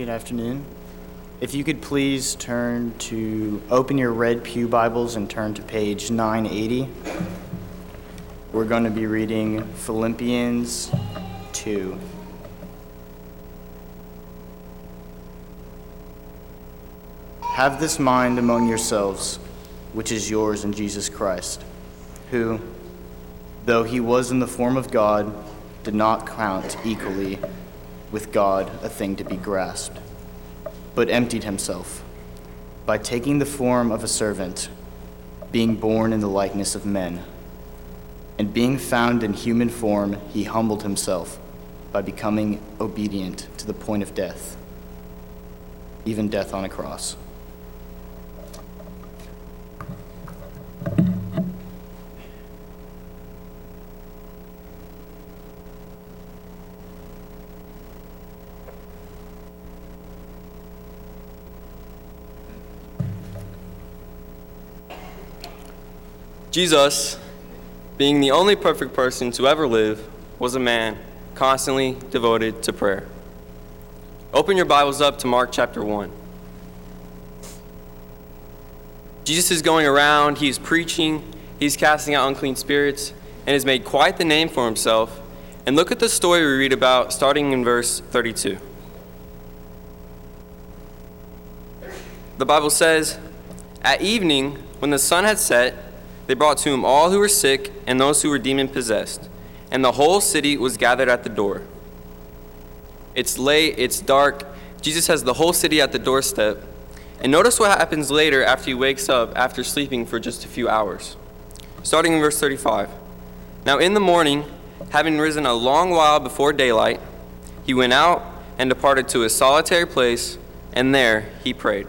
Good afternoon. If you could please turn to, open your red Pew Bibles and turn to page 980. We're going to be reading Philippians 2. Have this mind among yourselves, which is yours in Jesus Christ, who, though he was in the form of God, did not count equally with God a thing to be grasped, but emptied himself by taking the form of a servant, being born in the likeness of men. And being found in human form, he humbled himself by becoming obedient to the point of death, even death on a cross. Jesus, being the only perfect person to ever live, was a man constantly devoted to prayer. Open your Bibles up to Mark chapter 1. Jesus is going around, he's preaching, he's casting out unclean spirits, and has made quite the name for himself. And look at the story we read about starting in verse 32. The Bible says, At evening, when the sun had set, they brought to him all who were sick and those who were demon possessed, and the whole city was gathered at the door. It's late, it's dark. Jesus has the whole city at the doorstep. And notice what happens later after he wakes up after sleeping for just a few hours. Starting in verse 35. Now in the morning, having risen a long while before daylight, he went out and departed to a solitary place, and there he prayed.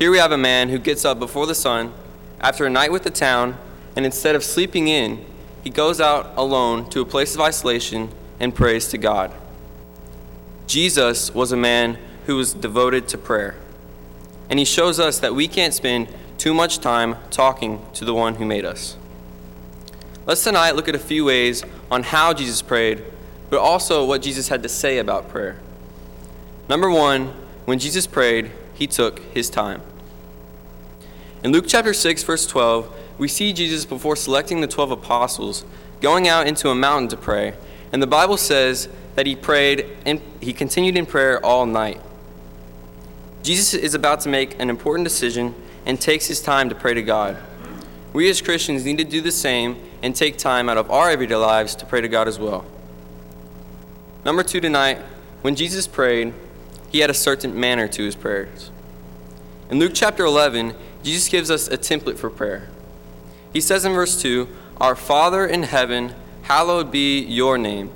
Here we have a man who gets up before the sun after a night with the town, and instead of sleeping in, he goes out alone to a place of isolation and prays to God. Jesus was a man who was devoted to prayer. And he shows us that we can't spend too much time talking to the one who made us. Let's tonight look at a few ways on how Jesus prayed, but also what Jesus had to say about prayer. Number one, when Jesus prayed, he took his time. In Luke chapter 6, verse 12, we see Jesus before selecting the 12 apostles going out into a mountain to pray. And the Bible says that he prayed and he continued in prayer all night. Jesus is about to make an important decision and takes his time to pray to God. We as Christians need to do the same and take time out of our everyday lives to pray to God as well. Number two tonight, when Jesus prayed, he had a certain manner to his prayers. In Luke chapter 11, Jesus gives us a template for prayer. He says in verse 2, Our Father in heaven, hallowed be your name.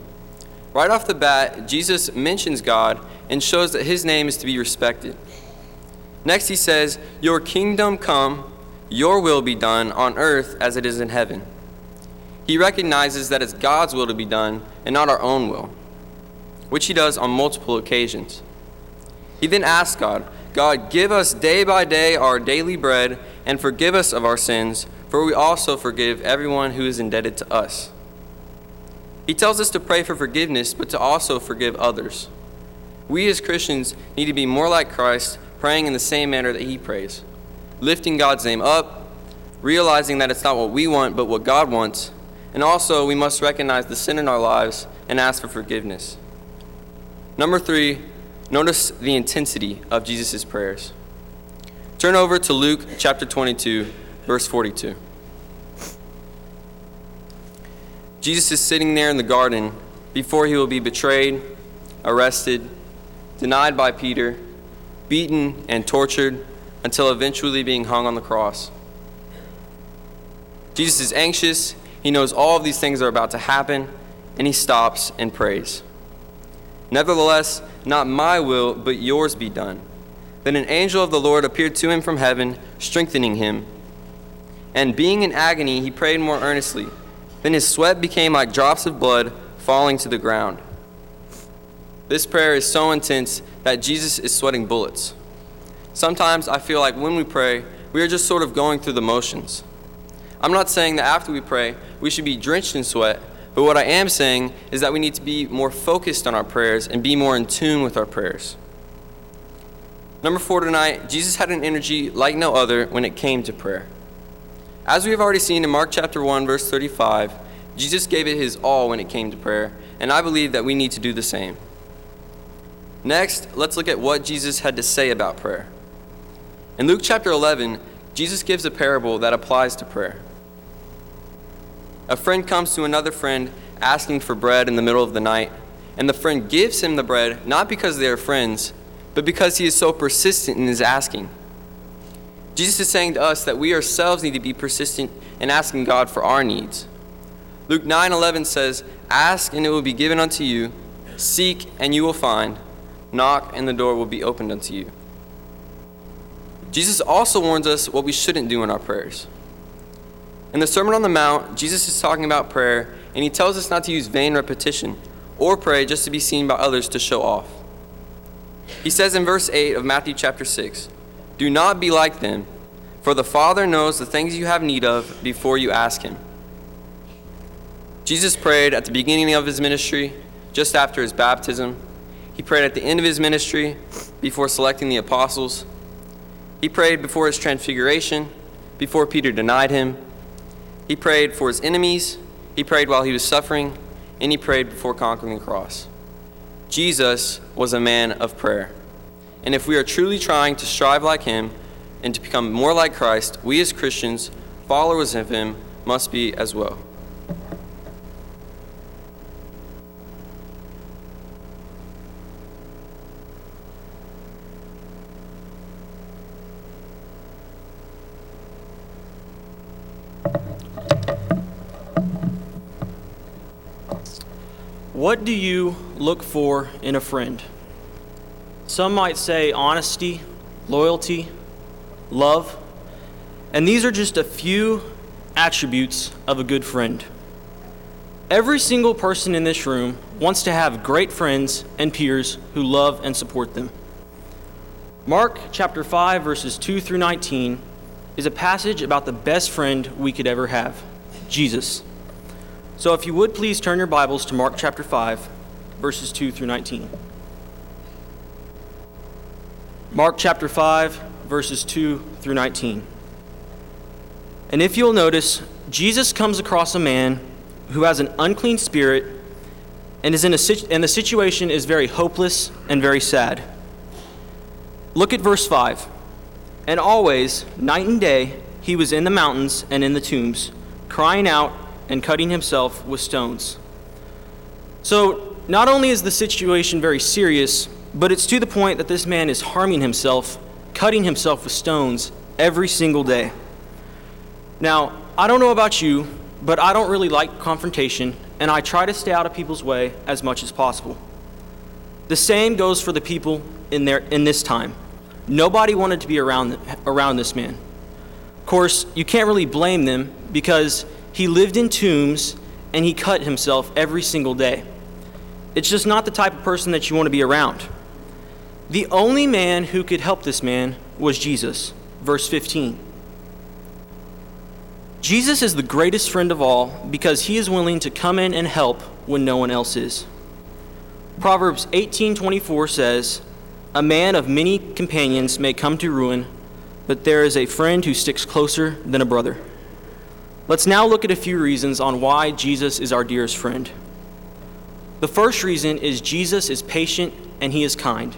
Right off the bat, Jesus mentions God and shows that his name is to be respected. Next, he says, Your kingdom come, your will be done on earth as it is in heaven. He recognizes that it's God's will to be done and not our own will, which he does on multiple occasions. He then asks God, God, give us day by day our daily bread, and forgive us of our sins, for we also forgive everyone who is indebted to us. He tells us to pray for forgiveness, but to also forgive others. We as Christians need to be more like Christ, praying in the same manner that he prays, lifting God's name up, realizing that it's not what we want, but what God wants. And also, we must recognize the sin in our lives and ask for forgiveness. Number three, Notice the intensity of Jesus' prayers. Turn over to Luke chapter 22, verse 42. Jesus is sitting there in the garden before he will be betrayed, arrested, denied by Peter, beaten, and tortured until eventually being hung on the cross. Jesus is anxious. He knows all of these things are about to happen, and he stops and prays. Nevertheless, not my will, but yours be done. Then an angel of the Lord appeared to him from heaven, strengthening him. And being in agony, he prayed more earnestly. Then his sweat became like drops of blood falling to the ground. This prayer is so intense that Jesus is sweating bullets. Sometimes I feel like when we pray, we are just sort of going through the motions. I'm not saying that after we pray, we should be drenched in sweat, but what I am saying is that we need to be more focused on our prayers and be more in tune with our prayers. Number four tonight, Jesus had an energy like no other when it came to prayer. As we have already seen in Mark chapter 1, verse 35, Jesus gave it his all when it came to prayer, and I believe that we need to do the same. Next, let's look at what Jesus had to say about prayer. In Luke chapter 11, Jesus gives a parable that applies to prayer. A friend comes to another friend asking for bread in the middle of the night, and the friend gives him the bread not because they are friends, but because he is so persistent in his asking. Jesus is saying to us that we ourselves need to be persistent in asking God for our needs. Luke 9:11 says, "Ask and it will be given unto you; seek and you will find; knock and the door will be opened unto you." Jesus also warns us what we shouldn't do in our prayers. In the Sermon on the Mount, Jesus is talking about prayer, and he tells us not to use vain repetition or pray just to be seen by others to show off. He says in verse 8 of Matthew chapter 6, Do not be like them, for the Father knows the things you have need of before you ask him. Jesus prayed at the beginning of his ministry, just after his baptism. He prayed at the end of his ministry, before selecting the apostles. He prayed before his transfiguration, before Peter denied him. He prayed for his enemies. He prayed while he was suffering, and he prayed before conquering the cross. Jesus was a man of prayer. And if we are truly trying to strive like him and to become more like Christ, we as Christians, followers of him, must be as well. What do you look for in a friend? Some might say honesty, loyalty, love, and these are just a few attributes of a good friend. Every single person in this room wants to have great friends and peers who love and support them. Mark chapter 5, verses 2 through 19 is a passage about the best friend we could ever have Jesus. So if you would please turn your Bibles to Mark chapter 5, verses 2 through 19. Mark chapter 5, verses 2 through 19. And if you'll notice, Jesus comes across a man who has an unclean spirit and, is in a, and the situation is very hopeless and very sad. Look at verse 5. And always, night and day, he was in the mountains and in the tombs, crying out and cutting himself with stones. So, not only is the situation very serious, but it's to the point that this man is harming himself, cutting himself with stones every single day. Now, I don't know about you, but I don't really like confrontation, and I try to stay out of people's way as much as possible. The same goes for the people in, their, in this time. Nobody wanted to be around, around this man. Of course, you can't really blame them because he lived in tombs and he cut himself every single day. It's just not the type of person that you want to be around. The only man who could help this man was Jesus. Verse 15. Jesus is the greatest friend of all because he is willing to come in and help when no one else is. Proverbs 18:24 says, "A man of many companions may come to ruin, but there is a friend who sticks closer than a brother." Let's now look at a few reasons on why Jesus is our dearest friend. The first reason is Jesus is patient and he is kind.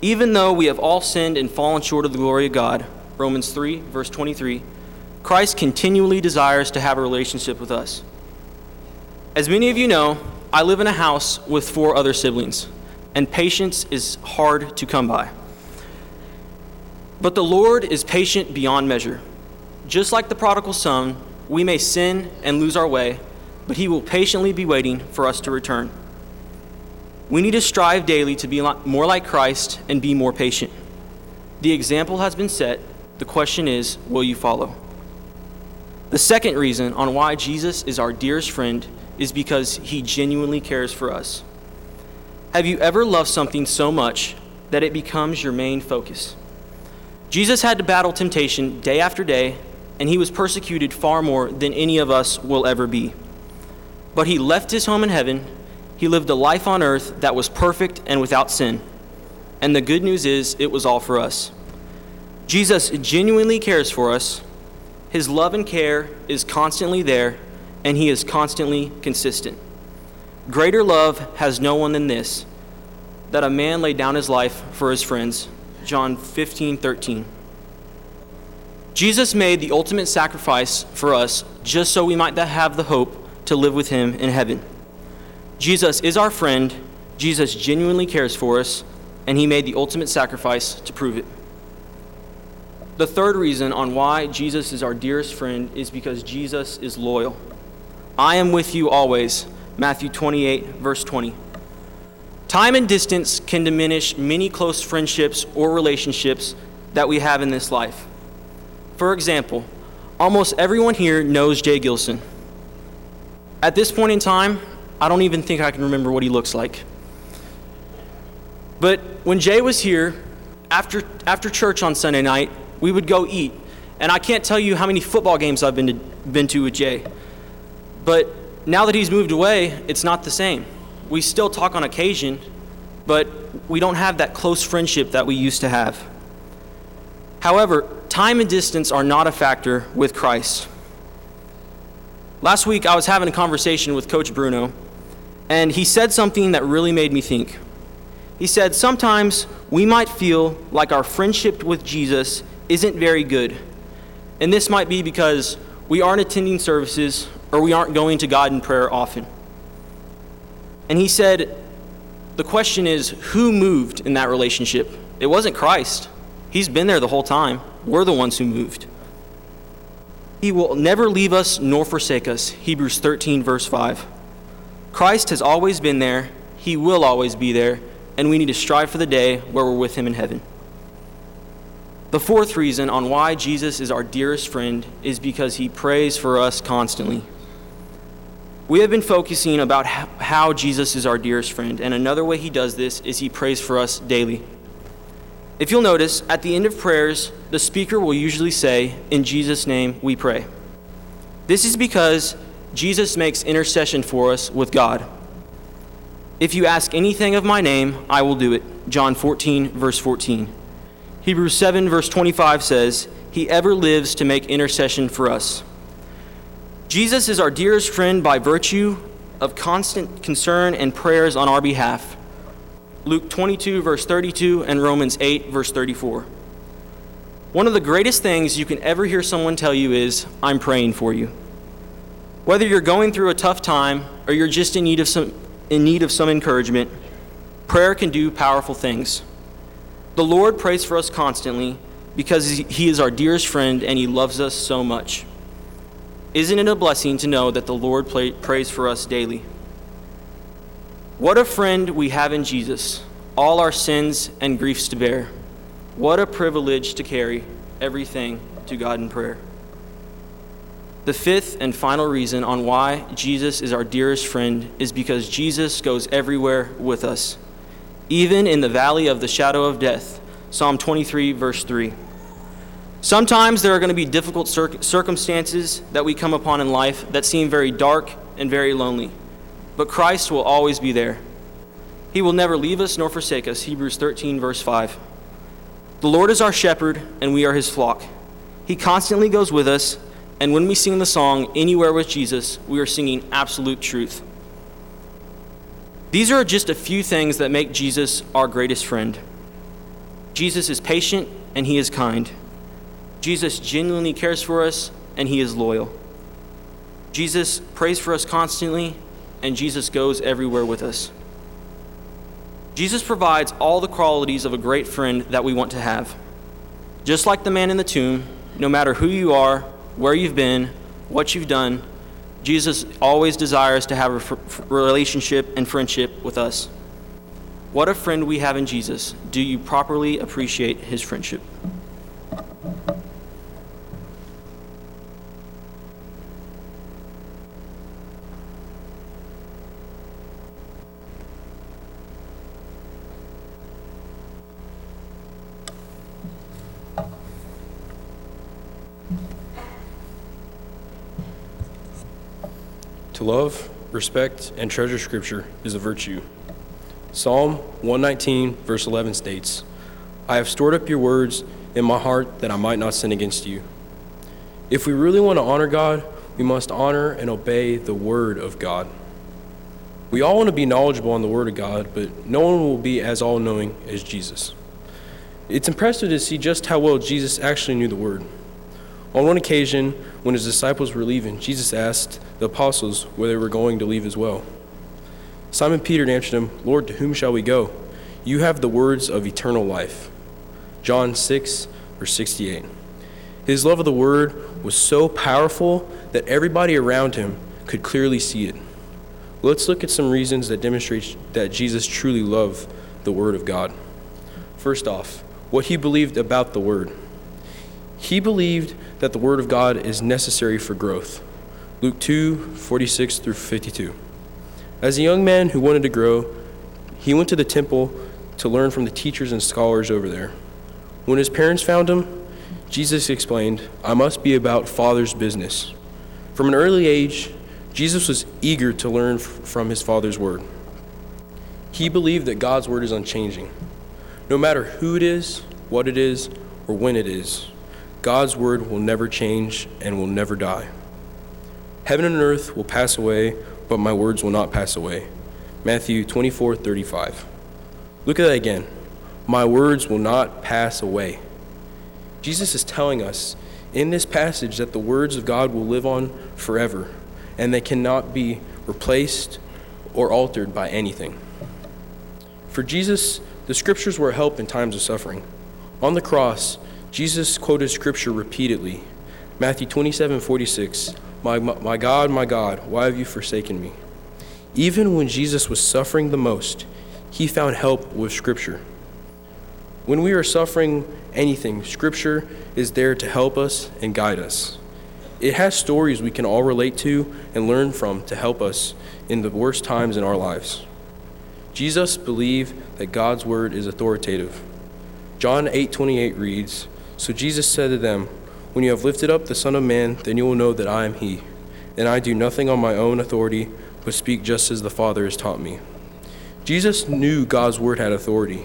Even though we have all sinned and fallen short of the glory of God, Romans 3, verse 23, Christ continually desires to have a relationship with us. As many of you know, I live in a house with four other siblings, and patience is hard to come by. But the Lord is patient beyond measure. Just like the prodigal son, we may sin and lose our way, but he will patiently be waiting for us to return. We need to strive daily to be more like Christ and be more patient. The example has been set. The question is, will you follow? The second reason on why Jesus is our dearest friend is because he genuinely cares for us. Have you ever loved something so much that it becomes your main focus? Jesus had to battle temptation day after day, and he was persecuted far more than any of us will ever be. But he left his home in heaven. He lived a life on earth that was perfect and without sin. And the good news is, it was all for us. Jesus genuinely cares for us. His love and care is constantly there, and he is constantly consistent. Greater love has no one than this that a man lay down his life for his friends. John 15, 13. Jesus made the ultimate sacrifice for us just so we might have the hope to live with him in heaven. Jesus is our friend, Jesus genuinely cares for us, and he made the ultimate sacrifice to prove it. The third reason on why Jesus is our dearest friend is because Jesus is loyal. I am with you always, Matthew 28, verse 20. Time and distance can diminish many close friendships or relationships that we have in this life. For example, almost everyone here knows Jay Gilson. At this point in time, I don't even think I can remember what he looks like. But when Jay was here, after, after church on Sunday night, we would go eat. And I can't tell you how many football games I've been to, been to with Jay. But now that he's moved away, it's not the same. We still talk on occasion, but we don't have that close friendship that we used to have. However, time and distance are not a factor with Christ. Last week, I was having a conversation with Coach Bruno, and he said something that really made me think. He said, Sometimes we might feel like our friendship with Jesus isn't very good. And this might be because we aren't attending services or we aren't going to God in prayer often. And he said, The question is, who moved in that relationship? It wasn't Christ. He's been there the whole time. We're the ones who moved. He will never leave us nor forsake us. Hebrews 13, verse 5. Christ has always been there, He will always be there, and we need to strive for the day where we're with Him in heaven. The fourth reason on why Jesus is our dearest friend is because He prays for us constantly. We have been focusing about how Jesus is our dearest friend, and another way He does this is He prays for us daily. If you'll notice, at the end of prayers, the speaker will usually say, In Jesus' name we pray. This is because Jesus makes intercession for us with God. If you ask anything of my name, I will do it. John 14, verse 14. Hebrews 7, verse 25 says, He ever lives to make intercession for us. Jesus is our dearest friend by virtue of constant concern and prayers on our behalf. Luke 22, verse 32, and Romans 8, verse 34. One of the greatest things you can ever hear someone tell you is, I'm praying for you. Whether you're going through a tough time or you're just in need of some, in need of some encouragement, prayer can do powerful things. The Lord prays for us constantly because He is our dearest friend and He loves us so much. Isn't it a blessing to know that the Lord prays for us daily? What a friend we have in Jesus, all our sins and griefs to bear. What a privilege to carry everything to God in prayer. The fifth and final reason on why Jesus is our dearest friend is because Jesus goes everywhere with us, even in the valley of the shadow of death. Psalm 23, verse 3. Sometimes there are going to be difficult circumstances that we come upon in life that seem very dark and very lonely but Christ will always be there. He will never leave us nor forsake us. Hebrews 13, verse 5. The Lord is our shepherd, and we are his flock. He constantly goes with us, and when we sing the song, Anywhere with Jesus, we are singing absolute truth. These are just a few things that make Jesus our greatest friend. Jesus is patient, and he is kind. Jesus genuinely cares for us, and he is loyal. Jesus prays for us constantly, and Jesus goes everywhere with us. Jesus provides all the qualities of a great friend that we want to have. Just like the man in the tomb, no matter who you are, where you've been, what you've done, Jesus always desires to have a relationship and friendship with us. What a friend we have in Jesus. Do you properly appreciate his friendship? Love, respect, and treasure Scripture is a virtue. Psalm 119, verse 11 states, I have stored up your words in my heart that I might not sin against you. If we really want to honor God, we must honor and obey the Word of God. We all want to be knowledgeable on the Word of God, but no one will be as all knowing as Jesus. It's impressive to see just how well Jesus actually knew the Word. On one occasion, when his disciples were leaving, Jesus asked the apostles where they were going to leave as well. Simon Peter answered him, Lord, to whom shall we go? You have the words of eternal life. John 6, verse 68. His love of the Word was so powerful that everybody around him could clearly see it. Let's look at some reasons that demonstrate that Jesus truly loved the Word of God. First off, what he believed about the Word. He believed that the Word of God is necessary for growth. Luke 2 46 through 52. As a young man who wanted to grow, he went to the temple to learn from the teachers and scholars over there. When his parents found him, Jesus explained, I must be about Father's business. From an early age, Jesus was eager to learn from his Father's Word. He believed that God's Word is unchanging. No matter who it is, what it is, or when it is, God's Word will never change and will never die. Heaven and earth will pass away, but my words will not pass away. Matthew 24 35. Look at that again. My words will not pass away. Jesus is telling us in this passage that the words of God will live on forever and they cannot be replaced or altered by anything. For Jesus, the scriptures were a help in times of suffering. On the cross, Jesus quoted scripture repeatedly. Matthew 27 46, my, my God, my God, why have you forsaken me? Even when Jesus was suffering the most, he found help with scripture. When we are suffering anything, scripture is there to help us and guide us. It has stories we can all relate to and learn from to help us in the worst times in our lives. Jesus believed that God's word is authoritative. John 8:28 reads, "So Jesus said to them, when you have lifted up the Son of Man, then you will know that I am he, and I do nothing on my own authority, but speak just as the Father has taught me." Jesus knew God's word had authority.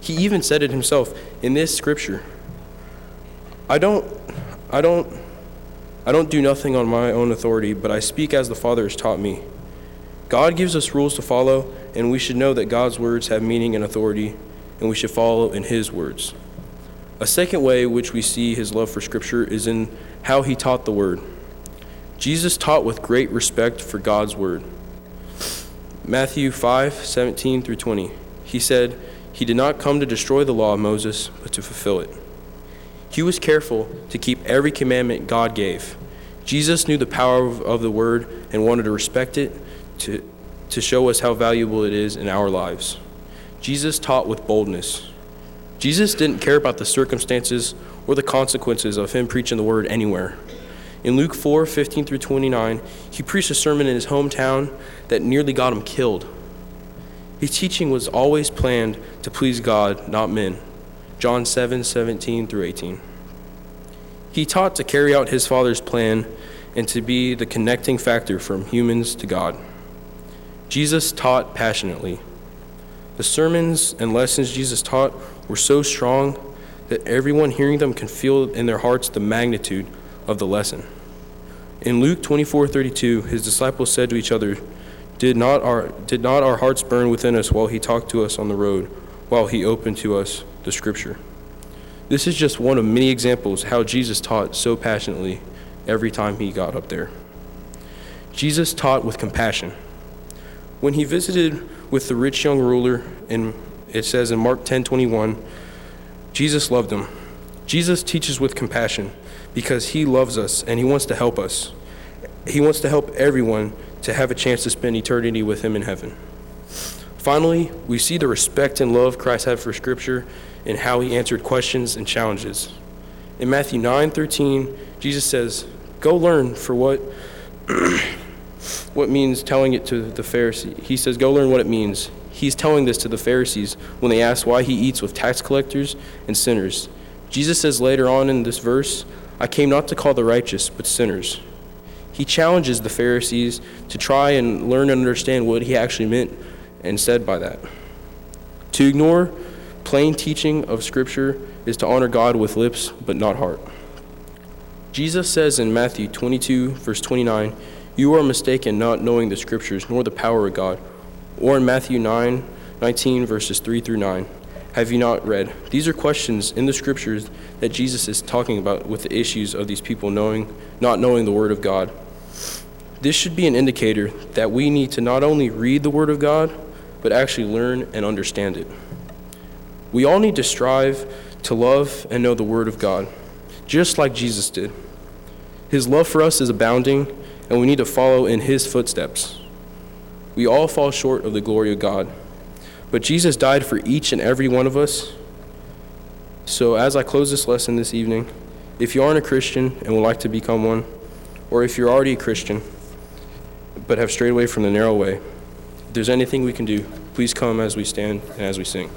He even said it himself in this scripture. I don't I don't I don't do nothing on my own authority, but I speak as the Father has taught me. God gives us rules to follow, and we should know that God's words have meaning and authority, and we should follow in His words. A second way which we see His love for Scripture is in how He taught the Word. Jesus taught with great respect for God's Word. Matthew 5 17 through 20. He said, He did not come to destroy the law of Moses, but to fulfill it. He was careful to keep every commandment God gave. Jesus knew the power of, of the Word and wanted to respect it to, to show us how valuable it is in our lives. Jesus taught with boldness. Jesus didn't care about the circumstances or the consequences of him preaching the word anywhere. In Luke 4 15 through 29, he preached a sermon in his hometown that nearly got him killed. His teaching was always planned to please God, not men. John 7 17 through 18. He taught to carry out his Father's plan and to be the connecting factor from humans to God. Jesus taught passionately. The sermons and lessons Jesus taught were so strong that everyone hearing them can feel in their hearts the magnitude of the lesson. In Luke 24:32, his disciples said to each other, did not, our, did not our hearts burn within us while he talked to us on the road, while he opened to us the scripture? This is just one of many examples how Jesus taught so passionately every time he got up there. Jesus taught with compassion. When he visited with the rich young ruler, and it says in Mark 10:21, Jesus loved them. Jesus teaches with compassion because he loves us and he wants to help us. He wants to help everyone to have a chance to spend eternity with him in heaven. Finally, we see the respect and love Christ had for Scripture and how he answered questions and challenges. In Matthew 9:13, Jesus says, "Go learn for what what means telling it to the Pharisee. He says, "Go learn what it means." He's telling this to the Pharisees when they ask why he eats with tax collectors and sinners. Jesus says later on in this verse, I came not to call the righteous, but sinners. He challenges the Pharisees to try and learn and understand what he actually meant and said by that. To ignore plain teaching of Scripture is to honor God with lips, but not heart. Jesus says in Matthew 22, verse 29, You are mistaken, not knowing the Scriptures, nor the power of God. Or in Matthew 9, 19, verses 3 through 9, Have you not read? These are questions in the Scriptures that Jesus is talking about with the issues of these people knowing, not knowing the Word of God. This should be an indicator that we need to not only read the Word of God, but actually learn and understand it. We all need to strive to love and know the Word of God, just like Jesus did. His love for us is abounding, and we need to follow in His footsteps. We all fall short of the glory of God, but Jesus died for each and every one of us. So, as I close this lesson this evening, if you aren't a Christian and would like to become one, or if you're already a Christian but have strayed away from the narrow way, if there's anything we can do, please come as we stand and as we sing.